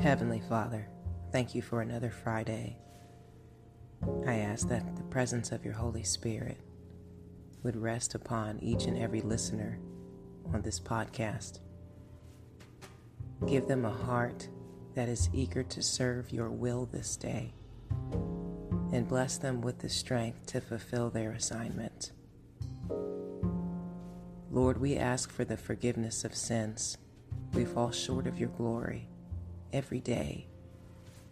Heavenly Father, thank you for another Friday. I ask that the presence of your Holy Spirit would rest upon each and every listener on this podcast. Give them a heart that is eager to serve your will this day, and bless them with the strength to fulfill their assignment. Lord, we ask for the forgiveness of sins. We fall short of your glory every day,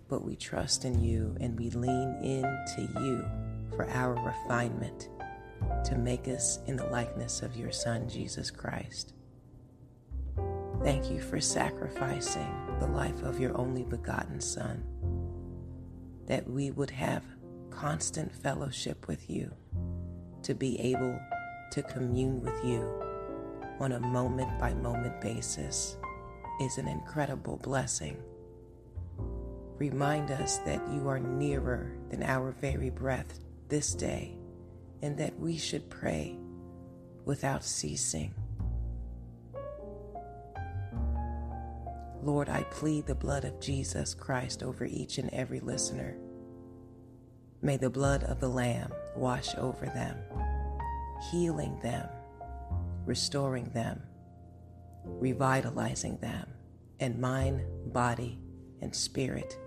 but we trust in you and we lean into you for our refinement to make us in the likeness of your Son, Jesus Christ. Thank you for sacrificing the life of your only begotten Son, that we would have constant fellowship with you, to be able to commune with you on a moment by moment basis is an incredible blessing. Remind us that you are nearer than our very breath this day, and that we should pray without ceasing. Lord, I plead the blood of Jesus Christ over each and every listener. May the blood of the Lamb wash over them, healing them, restoring them, revitalizing them in mind, body, and spirit.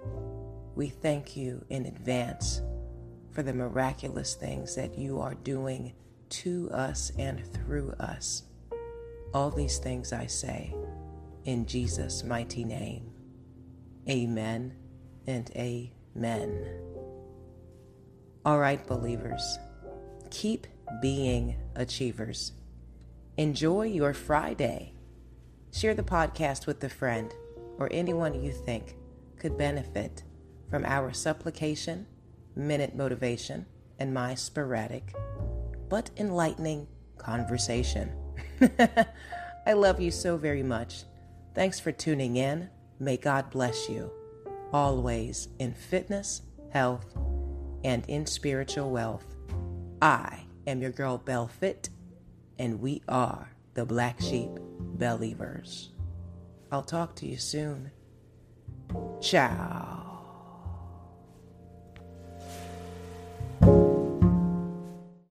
We thank you in advance for the miraculous things that you are doing to us and through us. All these things I say in Jesus' mighty name. Amen and amen. All right, believers, keep being achievers. Enjoy your Friday. Share the podcast with a friend or anyone you think could benefit from our supplication, minute motivation, and my sporadic but enlightening conversation. I love you so very much. Thanks for tuning in. May God bless you always in fitness, health, and in spiritual wealth. I am your girl Bell Fit and we are the Black Sheep Believers. I'll talk to you soon. Ciao.